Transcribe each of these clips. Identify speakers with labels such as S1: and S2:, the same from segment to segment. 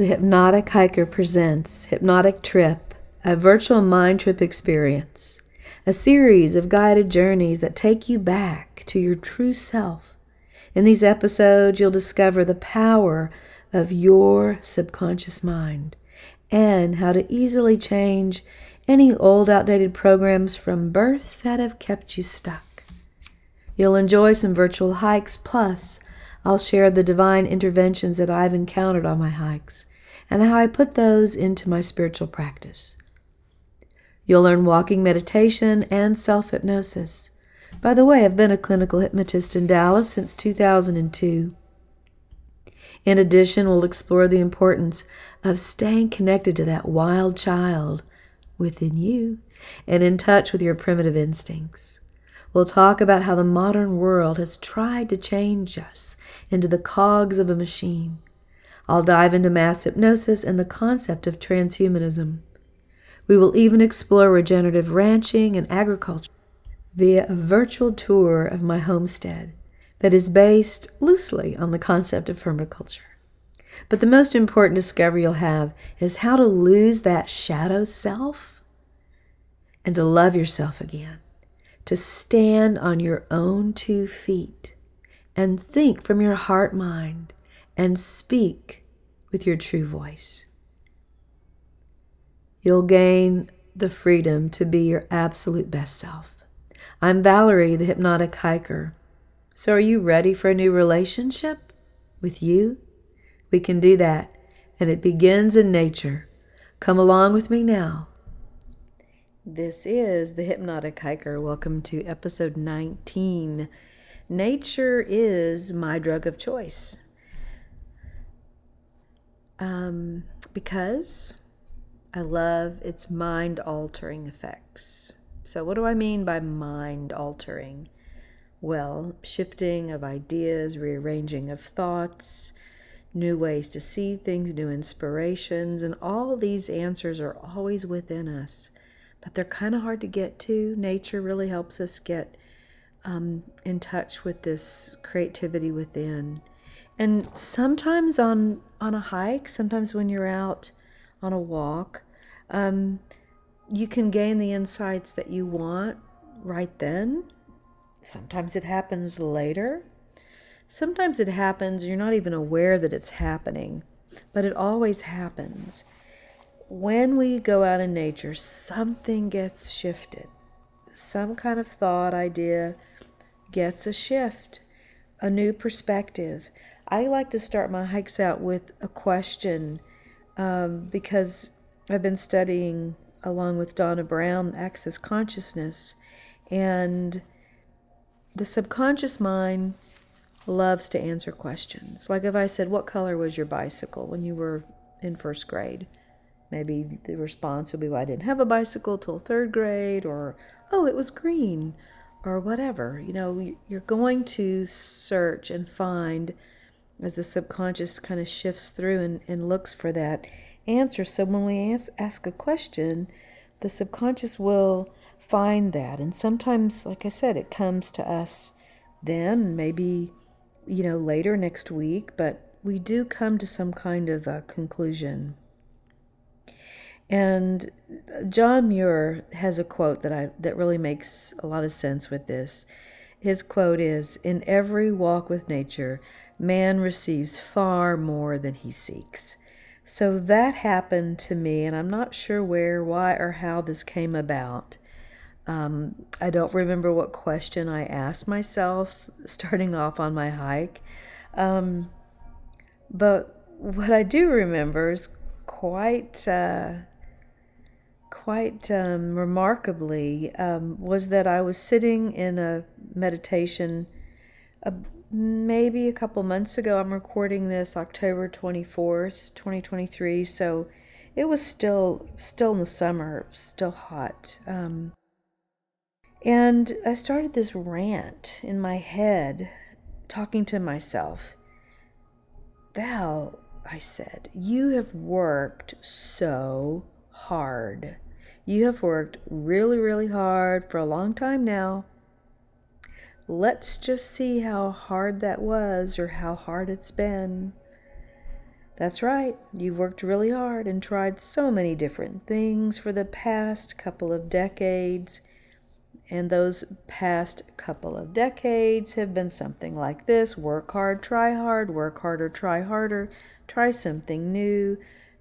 S1: The Hypnotic Hiker presents Hypnotic Trip, a virtual mind trip experience, a series of guided journeys that take you back to your true self. In these episodes, you'll discover the power of your subconscious mind and how to easily change any old outdated programs from birth that have kept you stuck. You'll enjoy some virtual hikes, plus, I'll share the divine interventions that I've encountered on my hikes and how I put those into my spiritual practice. You'll learn walking meditation and self hypnosis. By the way, I've been a clinical hypnotist in Dallas since 2002. In addition, we'll explore the importance of staying connected to that wild child within you and in touch with your primitive instincts. We'll talk about how the modern world has tried to change us into the cogs of a machine. I'll dive into mass hypnosis and the concept of transhumanism. We will even explore regenerative ranching and agriculture via a virtual tour of my homestead that is based loosely on the concept of permaculture. But the most important discovery you'll have is how to lose that shadow self and to love yourself again, to stand on your own two feet and think from your heart mind and speak with your true voice. You'll gain the freedom to be your absolute best self. I'm Valerie, the hypnotic hiker. So, are you ready for a new relationship with you? We can do that, and it begins in nature. Come along with me now. This is the hypnotic hiker. Welcome to episode 19 nature is my drug of choice. Um, because I love its mind altering effects. So, what do I mean by mind altering? Well, shifting of ideas, rearranging of thoughts, new ways to see things, new inspirations, and all these answers are always within us, but they're kind of hard to get to. Nature really helps us get um, in touch with this creativity within. And sometimes on on a hike, sometimes when you're out on a walk, um, you can gain the insights that you want right then. Sometimes it happens later. Sometimes it happens, you're not even aware that it's happening, but it always happens. When we go out in nature, something gets shifted. Some kind of thought, idea, gets a shift, a new perspective. I like to start my hikes out with a question um, because I've been studying along with Donna Brown Access Consciousness, and the subconscious mind loves to answer questions. Like if I said, What color was your bicycle when you were in first grade? Maybe the response would be, well, I didn't have a bicycle till third grade, or, oh, it was green, or whatever. You know, you're going to search and find as the subconscious kind of shifts through and, and looks for that answer. So when we ask ask a question, the subconscious will find that. And sometimes, like I said, it comes to us then, maybe, you know, later next week, but we do come to some kind of a conclusion. And John Muir has a quote that I that really makes a lot of sense with this. His quote is In every walk with nature, man receives far more than he seeks. So that happened to me, and I'm not sure where, why, or how this came about. Um, I don't remember what question I asked myself starting off on my hike. Um, but what I do remember is quite. Uh, quite um, remarkably um, was that I was sitting in a meditation uh, maybe a couple months ago. I'm recording this October 24th, 2023, so it was still still in the summer, still hot. Um, and I started this rant in my head, talking to myself. Val, I said, you have worked so hard. You have worked really, really hard for a long time now. Let's just see how hard that was or how hard it's been. That's right, you've worked really hard and tried so many different things for the past couple of decades. And those past couple of decades have been something like this work hard, try hard, work harder, try harder, try something new,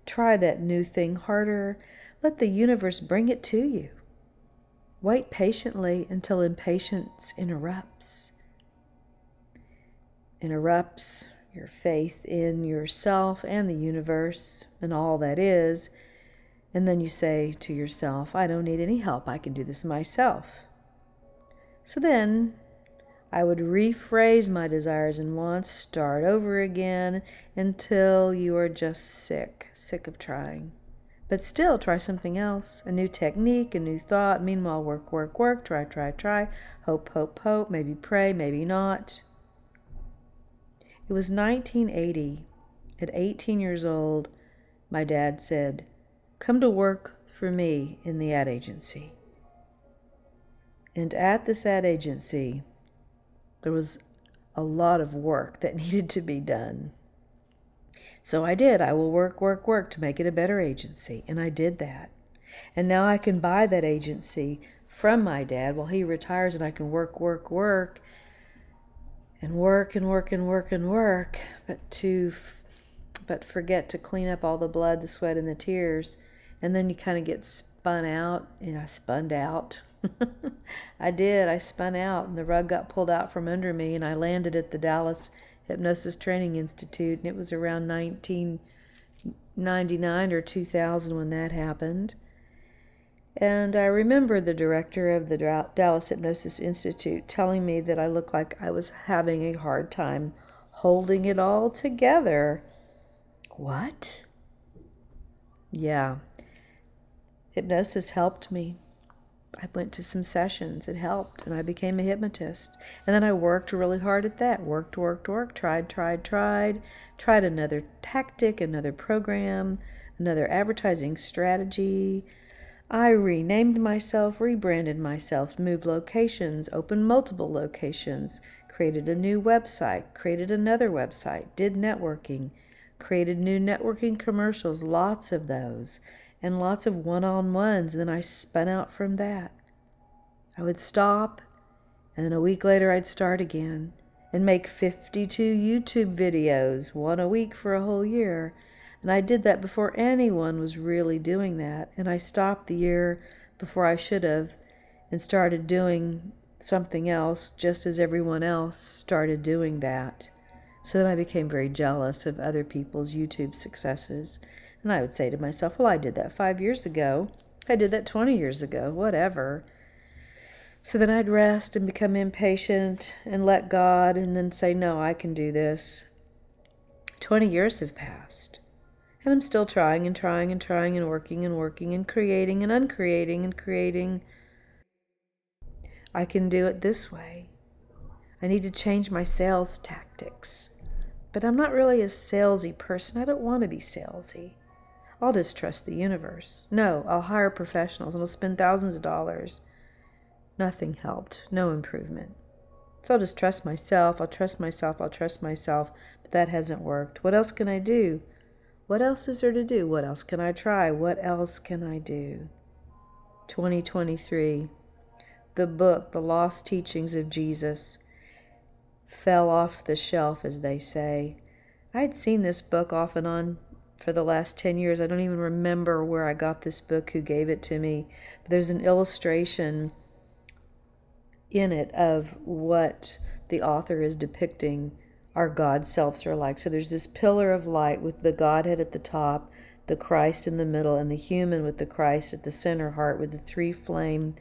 S1: try that new thing harder. Let the universe bring it to you. Wait patiently until impatience interrupts. Interrupts your faith in yourself and the universe and all that is. And then you say to yourself, I don't need any help. I can do this myself. So then I would rephrase my desires and wants, start over again until you are just sick, sick of trying. But still, try something else a new technique, a new thought. Meanwhile, work, work, work, try, try, try, hope, hope, hope, maybe pray, maybe not. It was 1980. At 18 years old, my dad said, Come to work for me in the ad agency. And at this ad agency, there was a lot of work that needed to be done. So I did. I will work, work, work to make it a better agency. And I did that. And now I can buy that agency from my dad while he retires and I can work, work, work and work and work and work and work, but to but forget to clean up all the blood, the sweat, and the tears, and then you kind of get spun out. And I spun out. I did. I spun out, and the rug got pulled out from under me, and I landed at the Dallas Hypnosis Training Institute, and it was around 1999 or 2000 when that happened. And I remember the director of the Dallas Hypnosis Institute telling me that I looked like I was having a hard time holding it all together. What? Yeah. Hypnosis helped me. I went to some sessions. It helped, and I became a hypnotist. And then I worked really hard at that. Worked, worked, worked, tried, tried, tried, tried another tactic, another program, another advertising strategy, I renamed myself, rebranded myself, moved locations, opened multiple locations, created a new website, created another website, did networking, created new networking commercials, lots of those, and lots of one on ones. And then I spun out from that. I would stop, and then a week later I'd start again and make 52 YouTube videos, one a week for a whole year. And I did that before anyone was really doing that. And I stopped the year before I should have and started doing something else just as everyone else started doing that. So then I became very jealous of other people's YouTube successes. And I would say to myself, well, I did that five years ago. I did that 20 years ago, whatever. So then I'd rest and become impatient and let God and then say, no, I can do this. 20 years have passed. And I'm still trying and trying and trying and working and working and creating and uncreating and creating. I can do it this way. I need to change my sales tactics. But I'm not really a salesy person. I don't want to be salesy. I'll just trust the universe. No, I'll hire professionals and I'll spend thousands of dollars. Nothing helped. No improvement. So I'll just trust myself. I'll trust myself. I'll trust myself. But that hasn't worked. What else can I do? What else is there to do? What else can I try? What else can I do? 2023. The book, The Lost Teachings of Jesus, fell off the shelf, as they say. I had seen this book off and on for the last 10 years. I don't even remember where I got this book, who gave it to me. But there's an illustration in it of what the author is depicting our God selves are like. So there's this pillar of light with the Godhead at the top, the Christ in the middle, and the human with the Christ at the center heart with the three flame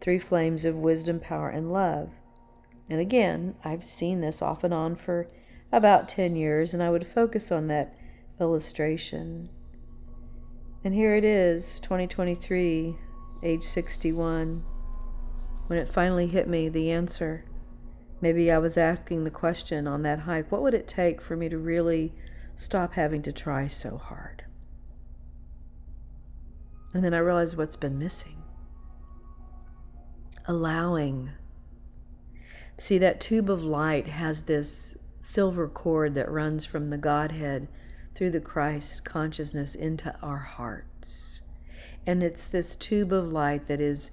S1: three flames of wisdom, power, and love. And again, I've seen this off and on for about 10 years, and I would focus on that illustration. And here it is, 2023, age 61, when it finally hit me the answer. Maybe I was asking the question on that hike what would it take for me to really stop having to try so hard? And then I realized what's been missing allowing. See, that tube of light has this silver cord that runs from the Godhead through the Christ consciousness into our hearts. And it's this tube of light that is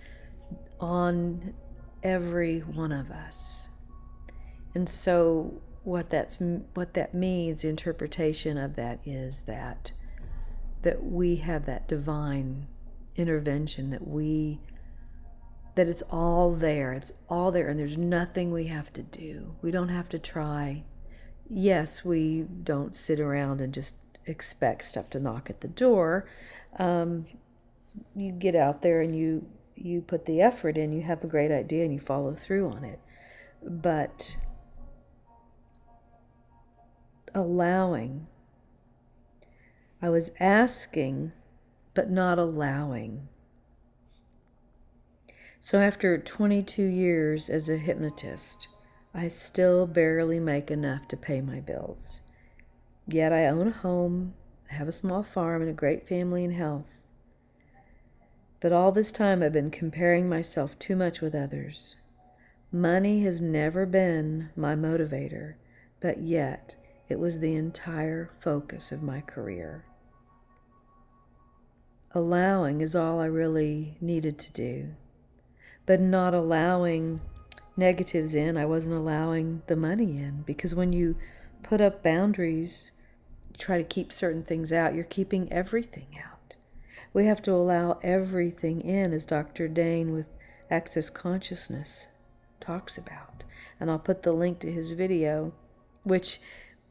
S1: on every one of us. And so what that's what that means interpretation of that is that that we have that divine intervention that we that it's all there it's all there and there's nothing we have to do we don't have to try yes we don't sit around and just expect stuff to knock at the door um, you get out there and you you put the effort in you have a great idea and you follow through on it but allowing I was asking, but not allowing. So after 22 years as a hypnotist, I still barely make enough to pay my bills. Yet I own a home, I have a small farm, and a great family and health. But all this time I've been comparing myself too much with others. Money has never been my motivator, but yet it was the entire focus of my career allowing is all I really needed to do. But not allowing negatives in, I wasn't allowing the money in. Because when you put up boundaries, try to keep certain things out, you're keeping everything out. We have to allow everything in, as Dr. Dain with Access Consciousness talks about. And I'll put the link to his video, which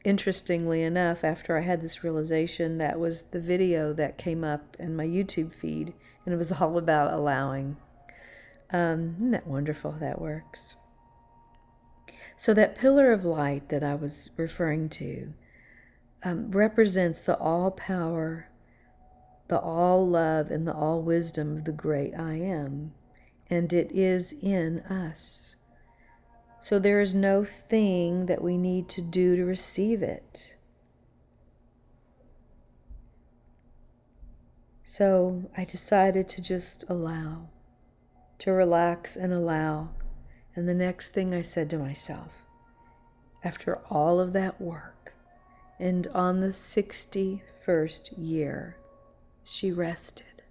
S1: interestingly enough, after I had this realization, that was the video that came up in my YouTube feed, and it was all about allowing. Um, isn't that wonderful how that works? So, that pillar of light that I was referring to um, represents the all power, the all love, and the all wisdom of the great I am, and it is in us. So there is no thing that we need to do to receive it. So I decided to just allow, to relax and allow. And the next thing I said to myself, after all of that work, and on the 61st year, she rested.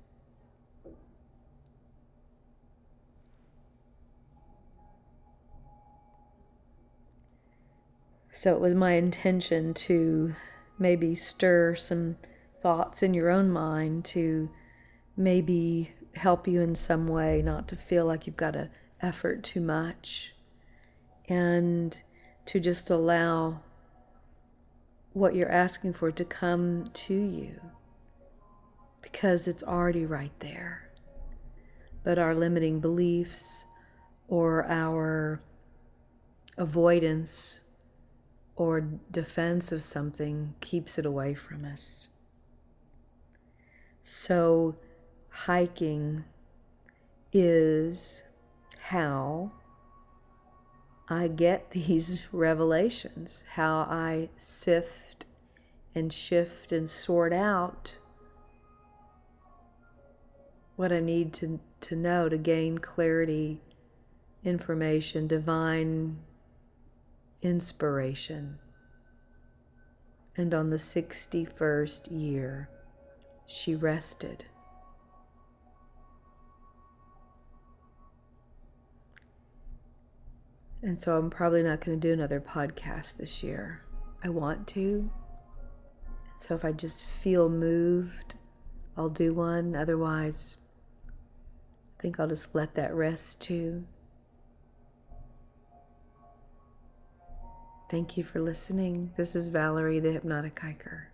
S1: So it was my intention to maybe stir some thoughts in your own mind to maybe help you in some way, not to feel like you've got to effort too much, and to just allow what you're asking for to come to you because it's already right there. But our limiting beliefs or our avoidance or defense of something keeps it away from us. So, hiking is how I get these revelations, how I sift and shift and sort out what I need to, to know to gain clarity, information, divine inspiration. And on the 61st year, she rested. And so I'm probably not going to do another podcast this year. I want to. And So if I just feel moved, I'll do one. Otherwise, I think I'll just let that rest too. Thank you for listening. This is Valerie, the Hypnotic Hiker.